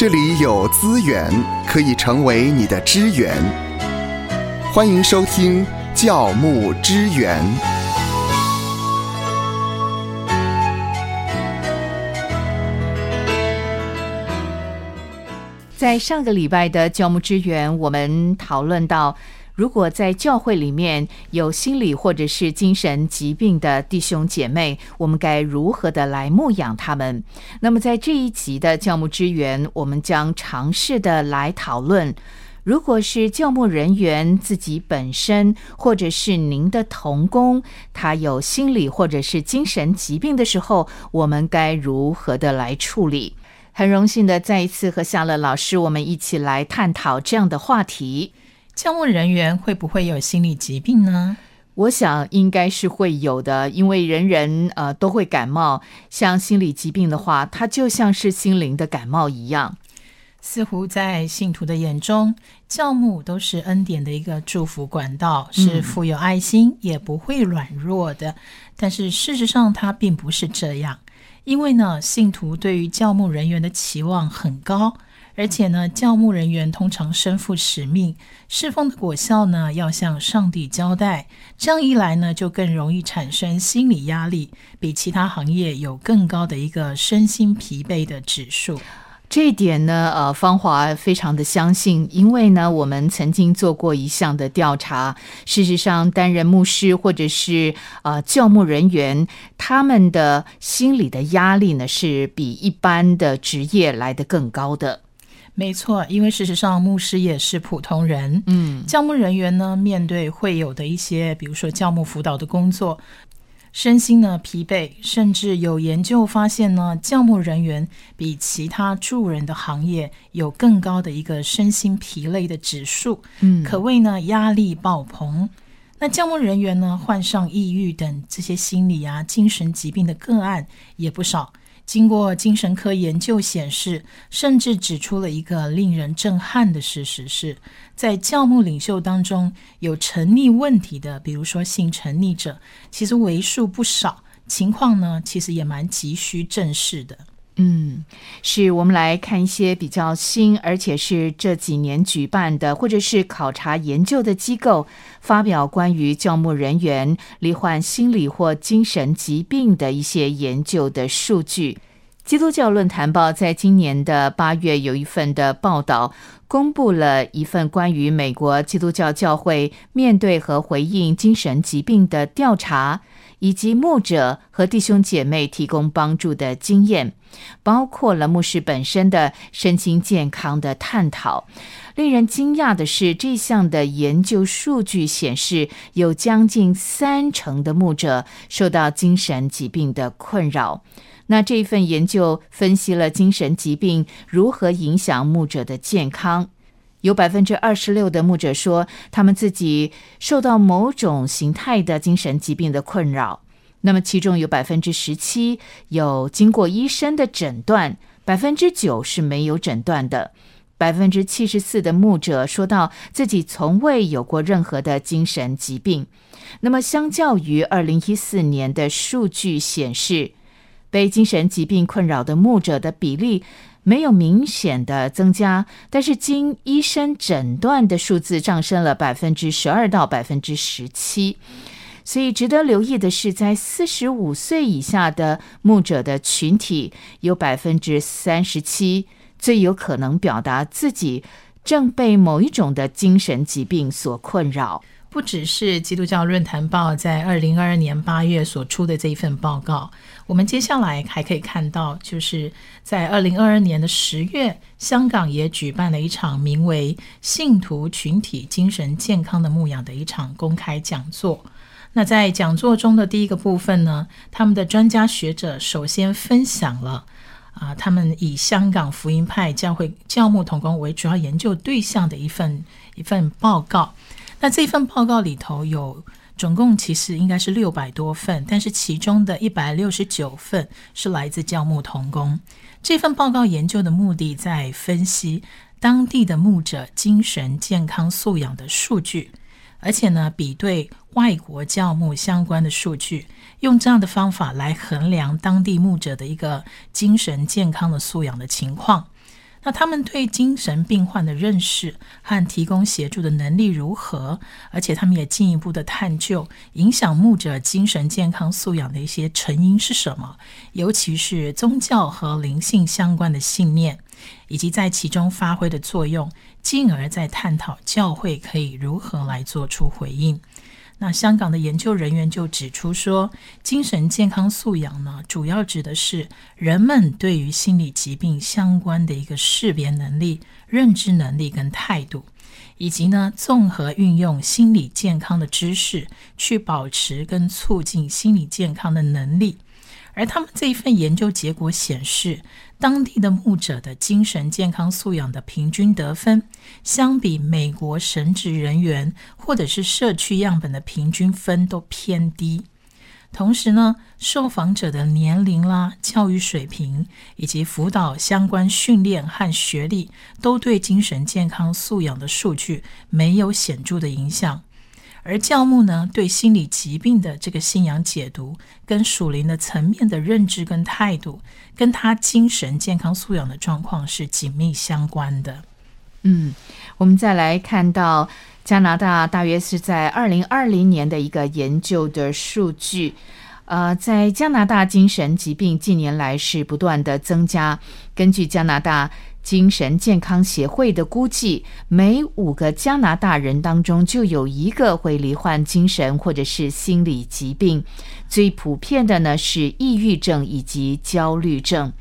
这里有资源可以成为你的支援。欢迎收听教牧支援。在上个礼拜的教牧支援，我们讨论到，如果在教会里面有心理或者是精神疾病的弟兄姐妹，我们该如何的来牧养他们？那么在这一集的教牧支援，我们将尝试的来讨论，如果是教牧人员自己本身，或者是您的童工，他有心理或者是精神疾病的时候，我们该如何的来处理？很荣幸的再一次和夏乐老师，我们一起来探讨这样的话题。教务人员会不会有心理疾病呢？我想应该是会有的，因为人人呃都会感冒。像心理疾病的话，它就像是心灵的感冒一样。似乎在信徒的眼中，教牧都是恩典的一个祝福管道，是富有爱心，也不会软弱的。但是事实上，它并不是这样。因为呢，信徒对于教牧人员的期望很高，而且呢，教牧人员通常身负使命，侍奉的果效呢要向上帝交代。这样一来呢，就更容易产生心理压力，比其他行业有更高的一个身心疲惫的指数。这一点呢，呃，芳华非常的相信，因为呢，我们曾经做过一项的调查。事实上，担任牧师或者是呃教牧人员，他们的心理的压力呢，是比一般的职业来得更高的。没错，因为事实上，牧师也是普通人。嗯，教牧人员呢，面对会有的一些，比如说教牧辅导的工作。身心呢疲惫，甚至有研究发现呢，教牧人员比其他助人的行业有更高的一个身心疲累的指数，嗯，可谓呢压力爆棚。那教牧人员呢患上抑郁等这些心理啊精神疾病的个案也不少。经过精神科研究显示，甚至指出了一个令人震撼的事实：是在教牧领袖当中，有沉溺问题的，比如说性沉溺者，其实为数不少。情况呢，其实也蛮急需正视的。嗯，是我们来看一些比较新，而且是这几年举办的，或者是考察研究的机构发表关于教牧人员罹患心理或精神疾病的一些研究的数据。基督教论坛报在今年的八月有一份的报道，公布了一份关于美国基督教教会面对和回应精神疾病的调查。以及牧者和弟兄姐妹提供帮助的经验，包括了牧师本身的身心健康的探讨。令人惊讶的是，这项的研究数据显示，有将近三成的牧者受到精神疾病的困扰。那这份研究分析了精神疾病如何影响牧者的健康。有百分之二十六的牧者说，他们自己受到某种形态的精神疾病的困扰。那么，其中有百分之十七有经过医生的诊断，百分之九是没有诊断的。百分之七十四的牧者说到自己从未有过任何的精神疾病。那么，相较于二零一四年的数据显示，被精神疾病困扰的牧者的比例。没有明显的增加，但是经医生诊断的数字上升了百分之十二到百分之十七。所以值得留意的是，在四十五岁以下的牧者的群体，有百分之三十七最有可能表达自己正被某一种的精神疾病所困扰。不只是基督教论坛报在二零二二年八月所出的这一份报告，我们接下来还可以看到，就是在二零二二年的十月，香港也举办了一场名为“信徒群体精神健康的牧养”的一场公开讲座。那在讲座中的第一个部分呢，他们的专家学者首先分享了啊，他们以香港福音派教会教牧同工为主要研究对象的一份一份报告。那这份报告里头有总共其实应该是六百多份，但是其中的一百六十九份是来自教牧童工。这份报告研究的目的在分析当地的牧者精神健康素养的数据，而且呢比对外国教牧相关的数据，用这样的方法来衡量当地牧者的一个精神健康的素养的情况。那他们对精神病患的认识和提供协助的能力如何？而且他们也进一步的探究影响牧者精神健康素养的一些成因是什么，尤其是宗教和灵性相关的信念，以及在其中发挥的作用，进而在探讨教会可以如何来做出回应。那香港的研究人员就指出说，精神健康素养呢，主要指的是人们对于心理疾病相关的一个识别能力、认知能力跟态度，以及呢，综合运用心理健康的知识去保持跟促进心理健康的能力。而他们这一份研究结果显示，当地的牧者的精神健康素养的平均得分，相比美国神职人员或者是社区样本的平均分都偏低。同时呢，受访者的年龄啦、教育水平以及辅导相关训练和学历，都对精神健康素养的数据没有显著的影响。而教牧呢，对心理疾病的这个信仰解读，跟属灵的层面的认知跟态度，跟他精神健康素养的状况是紧密相关的。嗯，我们再来看到加拿大，大约是在二零二零年的一个研究的数据。呃，在加拿大，精神疾病近年来是不断的增加。根据加拿大。精神健康协会的估计，每五个加拿大人当中就有一个会罹患精神或者是心理疾病。最普遍的呢是抑郁症以及焦虑症。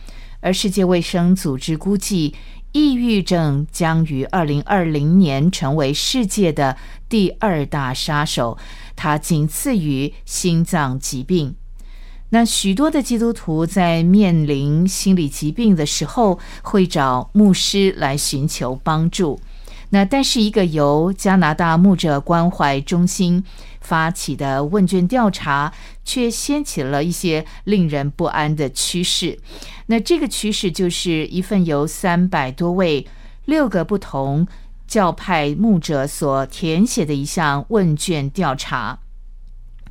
而世界卫生组织估计，抑郁症将于二零二零年成为世界的第二大杀手，它仅次于心脏疾病。那许多的基督徒在面临心理疾病的时候，会找牧师来寻求帮助。那但是一个由加拿大牧者关怀中心发起的问卷调查，却掀起了一些令人不安的趋势。那这个趋势就是一份由三百多位六个不同教派牧者所填写的一项问卷调查，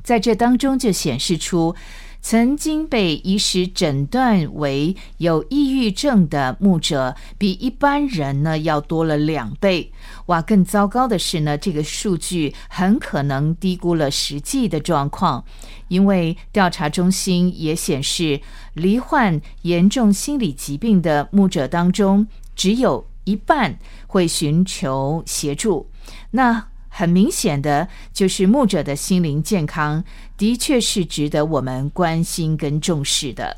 在这当中就显示出。曾经被医师诊断为有抑郁症的牧者，比一般人呢要多了两倍。哇，更糟糕的是呢，这个数据很可能低估了实际的状况，因为调查中心也显示，罹患严重心理疾病的牧者当中，只有一半会寻求协助。那很明显的就是牧者的心灵健康的确是值得我们关心跟重视的。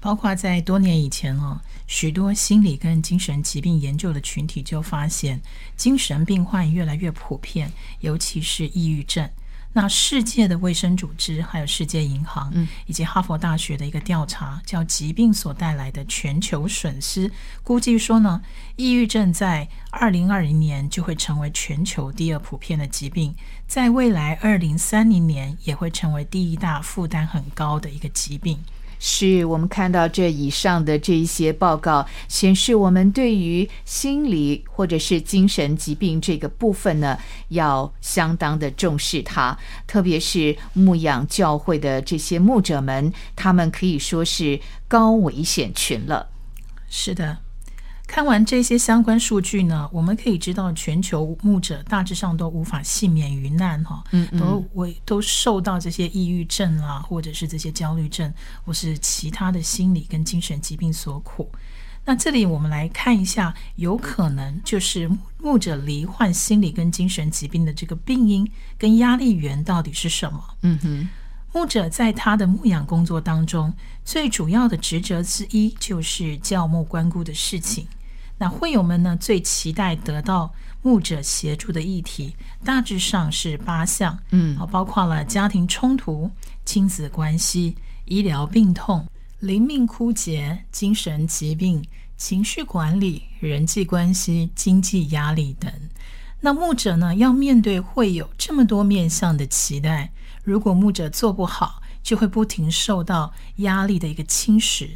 包括在多年以前哦，许多心理跟精神疾病研究的群体就发现，精神病患越来越普遍，尤其是抑郁症。那世界的卫生组织，还有世界银行，嗯，以及哈佛大学的一个调查，叫《疾病所带来的全球损失》，估计说呢，抑郁症在二零二零年就会成为全球第二普遍的疾病，在未来二零三零年也会成为第一大负担很高的一个疾病。是我们看到这以上的这一些报告显示，我们对于心理或者是精神疾病这个部分呢，要相当的重视它。特别是牧养教会的这些牧者们，他们可以说是高危险群了。是的。看完这些相关数据呢，我们可以知道，全球牧者大致上都无法幸免于难哈，都为都受到这些抑郁症啊，或者是这些焦虑症，或是其他的心理跟精神疾病所苦。那这里我们来看一下，有可能就是牧者罹患心理跟精神疾病的这个病因跟压力源到底是什么？嗯哼，牧者在他的牧养工作当中，最主要的职责之一就是教牧关顾的事情。那会友们呢？最期待得到牧者协助的议题，大致上是八项，嗯，啊，包括了家庭冲突、亲子关系、医疗病痛、灵命枯竭、精神疾病、情绪管理、人际关系、经济压力等。那牧者呢，要面对会有这么多面向的期待，如果牧者做不好，就会不停受到压力的一个侵蚀。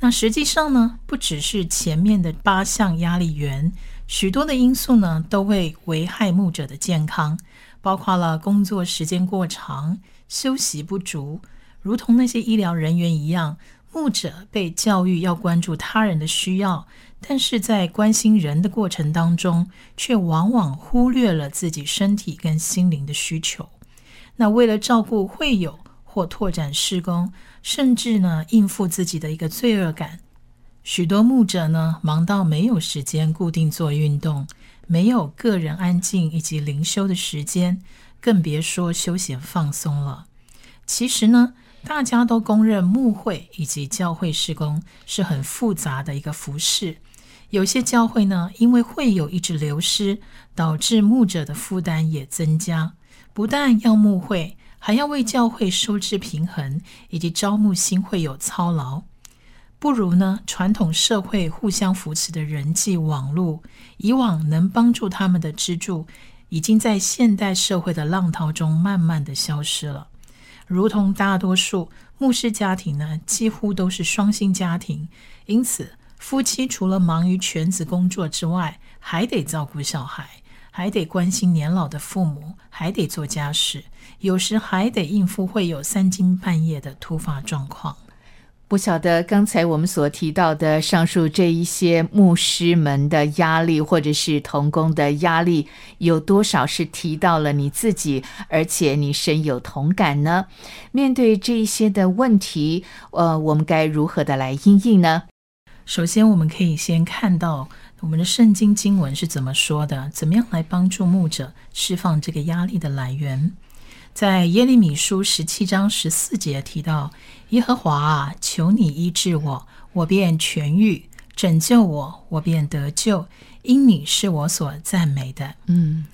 那实际上呢，不只是前面的八项压力源，许多的因素呢都会危害牧者的健康，包括了工作时间过长、休息不足，如同那些医疗人员一样，牧者被教育要关注他人的需要，但是在关心人的过程当中，却往往忽略了自己身体跟心灵的需求。那为了照顾会友或拓展施工，甚至呢应付自己的一个罪恶感，许多牧者呢忙到没有时间固定做运动，没有个人安静以及灵修的时间，更别说休闲放松了。其实呢。大家都公认牧会以及教会施工是很复杂的一个服饰。有些教会呢，因为会有一直流失，导致牧者的负担也增加。不但要牧会，还要为教会收支平衡以及招募新会有操劳。不如呢，传统社会互相扶持的人际网络，以往能帮助他们的支柱，已经在现代社会的浪涛中慢慢的消失了。如同大多数牧师家庭呢，几乎都是双薪家庭，因此夫妻除了忙于全职工作之外，还得照顾小孩，还得关心年老的父母，还得做家事，有时还得应付会有三更半夜的突发状况。不晓得刚才我们所提到的上述这一些牧师们的压力，或者是童工的压力，有多少是提到了你自己，而且你深有同感呢？面对这一些的问题，呃，我们该如何的来应应呢？首先，我们可以先看到我们的圣经经文是怎么说的，怎么样来帮助牧者释放这个压力的来源。在耶利米书十七章十四节提到：“耶和华啊，求你医治我，我便痊愈；拯救我，我便得救，因你是我所赞美的。”嗯，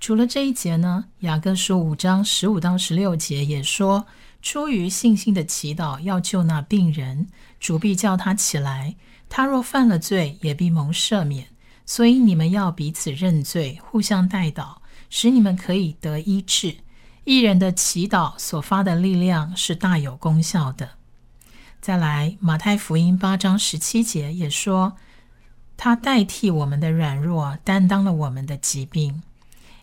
除了这一节呢，雅各书五章十五到十六节也说：“出于信心的祈祷要救那病人，主必叫他起来；他若犯了罪，也必蒙赦免。所以你们要彼此认罪，互相代祷，使你们可以得医治。”一人的祈祷所发的力量是大有功效的。再来，马太福音八章十七节也说，他代替我们的软弱，担当了我们的疾病。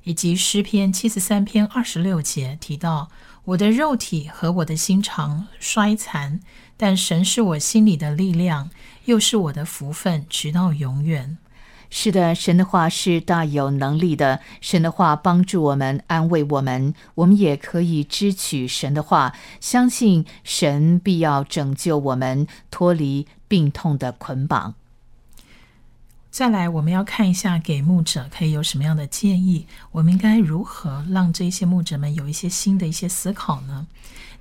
以及诗篇七十三篇二十六节提到，我的肉体和我的心肠衰残，但神是我心里的力量，又是我的福分，直到永远。是的，神的话是大有能力的。神的话帮助我们，安慰我们，我们也可以支取神的话，相信神必要拯救我们，脱离病痛的捆绑。再来，我们要看一下给牧者可以有什么样的建议，我们应该如何让这些牧者们有一些新的一些思考呢？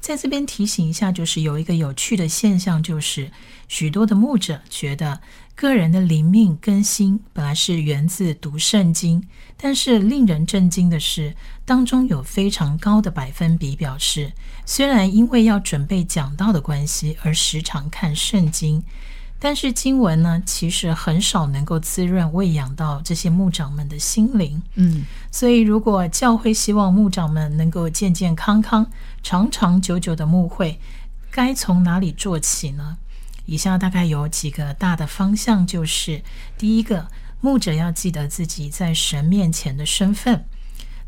在这边提醒一下，就是有一个有趣的现象，就是许多的牧者觉得。个人的灵命更新本来是源自读圣经，但是令人震惊的是，当中有非常高的百分比表示，虽然因为要准备讲道的关系而时常看圣经，但是经文呢，其实很少能够滋润喂养到这些牧长们的心灵。嗯，所以如果教会希望牧长们能够健健康康、长长久久的牧会，该从哪里做起呢？以下大概有几个大的方向，就是第一个，牧者要记得自己在神面前的身份。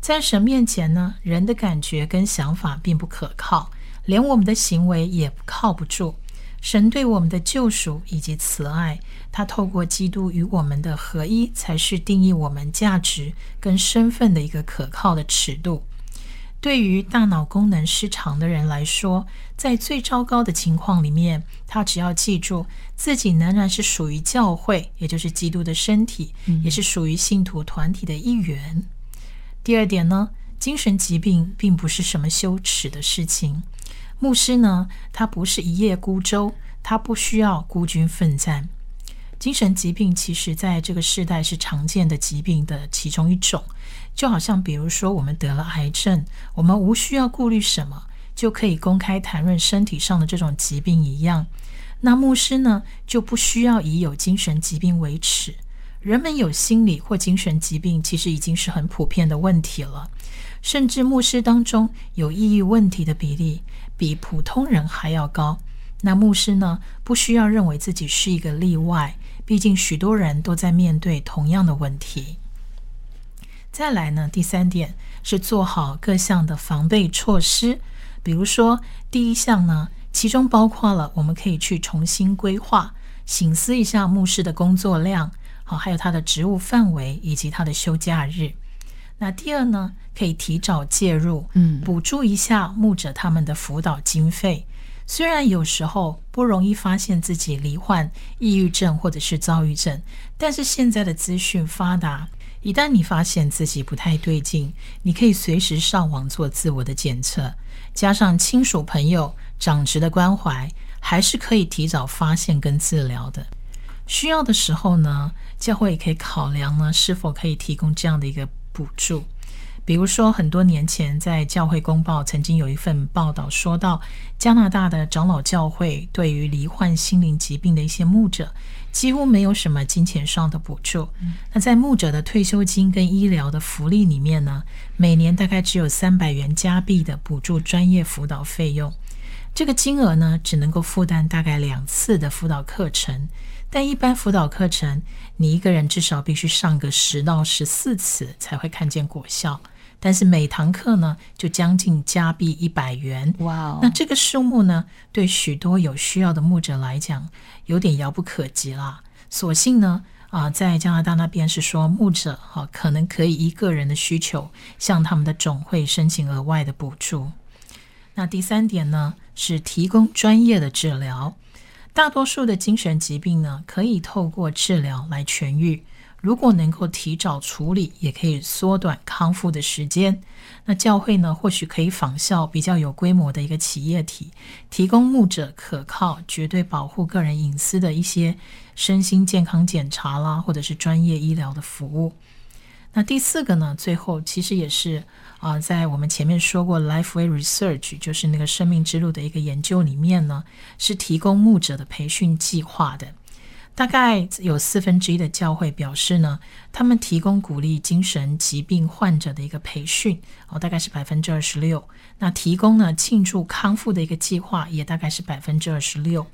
在神面前呢，人的感觉跟想法并不可靠，连我们的行为也靠不住。神对我们的救赎以及慈爱，他透过基督与我们的合一，才是定义我们价值跟身份的一个可靠的尺度。对于大脑功能失常的人来说，在最糟糕的情况里面，他只要记住自己仍然是属于教会，也就是基督的身体，也是属于信徒团体的一员。第二点呢，精神疾病并不是什么羞耻的事情。牧师呢，他不是一叶孤舟，他不需要孤军奋战。精神疾病其实在这个时代是常见的疾病的其中一种。就好像，比如说，我们得了癌症，我们无需要顾虑什么，就可以公开谈论身体上的这种疾病一样。那牧师呢，就不需要以有精神疾病为耻。人们有心理或精神疾病，其实已经是很普遍的问题了。甚至牧师当中有抑郁问题的比例比普通人还要高。那牧师呢，不需要认为自己是一个例外，毕竟许多人都在面对同样的问题。再来呢，第三点是做好各项的防备措施。比如说，第一项呢，其中包括了我们可以去重新规划、醒思一下牧师的工作量，好，还有他的职务范围以及他的休假日。那第二呢，可以提早介入，嗯补助一下牧者他们的辅导经费。虽然有时候不容易发现自己罹患抑郁症或者是躁郁症，但是现在的资讯发达，一旦你发现自己不太对劲，你可以随时上网做自我的检测，加上亲属朋友、长职的关怀，还是可以提早发现跟治疗的。需要的时候呢，教会也可以考量呢，是否可以提供这样的一个补助。比如说，很多年前在教会公报曾经有一份报道说到，加拿大的长老教会对于罹患心灵疾病的一些牧者，几乎没有什么金钱上的补助。那在牧者的退休金跟医疗的福利里面呢，每年大概只有三百元加币的补助专业辅导费用。这个金额呢，只能够负担大概两次的辅导课程，但一般辅导课程，你一个人至少必须上个十到十四次才会看见果效。但是每堂课呢，就将近加币一百元。哇哦那这个数目呢，对许多有需要的牧者来讲，有点遥不可及啦。所幸呢，啊、在加拿大那边是说，牧者哈、可能可以依个人的需求，向他们的总会申请额外的补助。那第三点呢，是提供专业的治疗。大多数的精神疾病呢，可以透过治疗来痊愈。如果能够提早处理，也可以缩短康复的时间。那教会呢，或许可以仿效比较有规模的一个企业体，提供牧者可靠、绝对保护个人隐私的一些身心健康检查啦，或者是专业医疗的服务。那第四个呢，最后其实也是啊、在我们前面说过，Lifeway Research 就是那个生命之路的一个研究里面呢，是提供牧者的培训计划的。大概有四分之一的教会表示呢，他们提供鼓励精神疾病患者的一个培训，哦，大概是百分之二十六。那提供呢庆祝康复的一个计划，也大概是百分之二十六，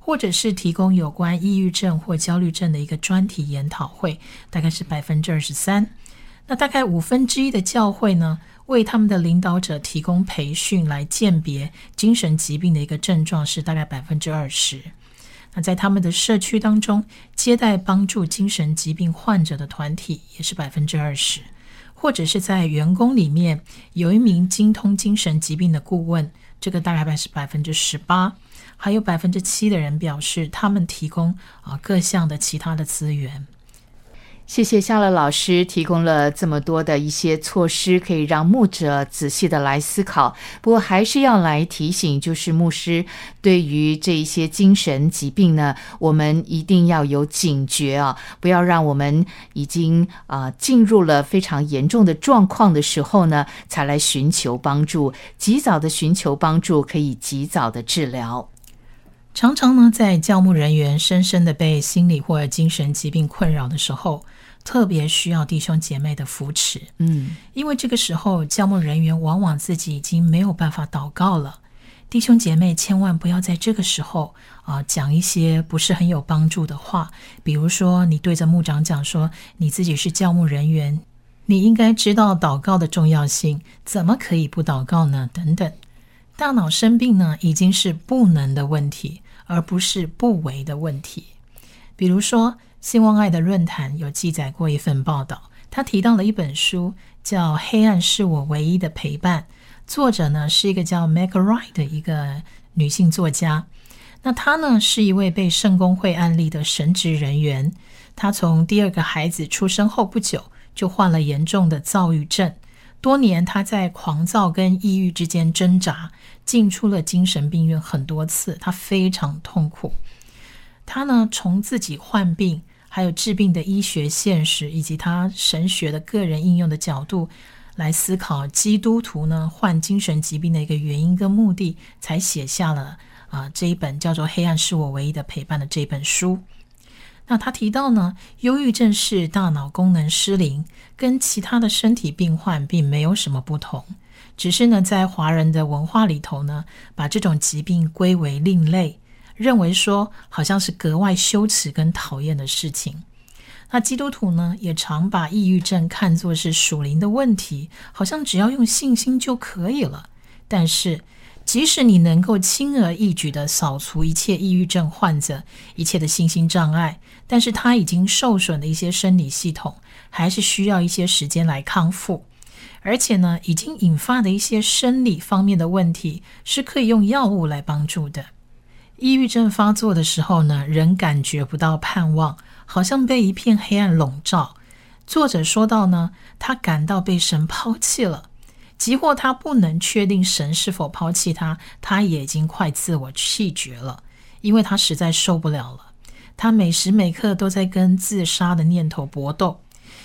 或者是提供有关抑郁症或焦虑症的一个专题研讨会，大概是百分之二十三。那大概五分之一的教会呢，为他们的领导者提供培训来鉴别精神疾病的一个症状是大概百分之二十。那在他们的社区当中，接待帮助精神疾病患者的团体也是百分之二十，或者是在员工里面有一名精通精神疾病的顾问，这个大概是百分之十八，还有百分之七的人表示他们提供啊各项的其他的资源。谢谢夏乐老师提供了这么多的一些措施，可以让牧者仔细的来思考。不过还是要来提醒，就是牧师对于这一些精神疾病呢，我们一定要有警觉啊，不要让我们已经啊、进入了非常严重的状况的时候呢，才来寻求帮助。及早的寻求帮助，可以及早的治疗。常常呢，在教牧人员深深的被心理或者精神疾病困扰的时候，特别需要弟兄姐妹的扶持。嗯，因为这个时候，教牧人员往往自己已经没有办法祷告了。弟兄姐妹，千万不要在这个时候啊、讲一些不是很有帮助的话，比如说你对着牧长讲说你自己是教牧人员，你应该知道祷告的重要性，怎么可以不祷告呢？等等。大脑生病呢，已经是不能的问题，而不是不为的问题。比如说，兴旺爱的论坛有记载过一份报道，他提到了一本书，叫《黑暗是我唯一的陪伴》，作者呢是一个叫 Meg Wright 的一个女性作家。那她呢是一位被圣公会案例的神职人员，她从第二个孩子出生后不久就患了严重的躁郁症。多年，他在狂躁跟抑郁之间挣扎，进出了精神病院很多次，他非常痛苦。他呢，从自己患病，还有治病的医学现实，以及他神学的个人应用的角度来思考基督徒呢患精神疾病的一个原因跟目的，才写下了啊、这一本叫做《黑暗是我唯一的陪伴》的这本书。那他提到呢，忧郁症是大脑功能失灵，跟其他的身体病患并没有什么不同，只是呢，在华人的文化里头呢，把这种疾病归为另类，认为说好像是格外羞耻跟讨厌的事情。那基督徒呢，也常把抑郁症看作是属灵的问题，好像只要用信心就可以了。但是即使你能够轻而易举地扫除一切抑郁症患者一切的信心障碍，但是他已经受损的一些生理系统，还是需要一些时间来康复。而且呢，已经引发的一些生理方面的问题，是可以用药物来帮助的。抑郁症发作的时候呢，人感觉不到盼望，好像被一片黑暗笼罩。作者说到呢，他感到被神抛弃了。即或他不能确定神是否抛弃他，他也已经快自我弃绝了，因为他实在受不了了。他每时每刻都在跟自杀的念头搏斗。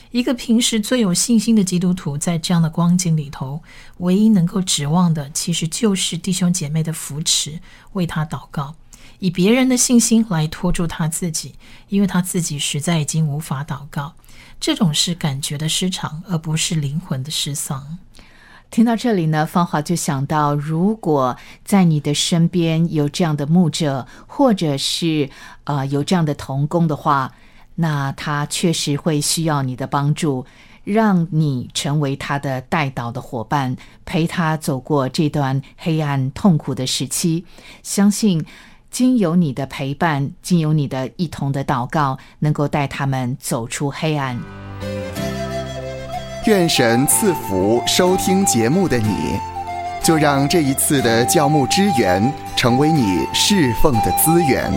一个平时最有信心的基督徒，在这样的光景里头，唯一能够指望的，其实就是弟兄姐妹的扶持，为他祷告，以别人的信心来拖住他自己，因为他自己实在已经无法祷告。这种是感觉的失常，而不是灵魂的失丧。听到这里呢，芳华就想到，如果在你的身边有这样的牧者，或者是呃有这样的童工的话，那他确实会需要你的帮助，让你成为他的带导的伙伴，陪他走过这段黑暗痛苦的时期。相信经由你的陪伴，经由你的一同的祷告，能够带他们走出黑暗。愿神赐福收听节目的你，就让这一次的教牧支援成为你侍奉的资源。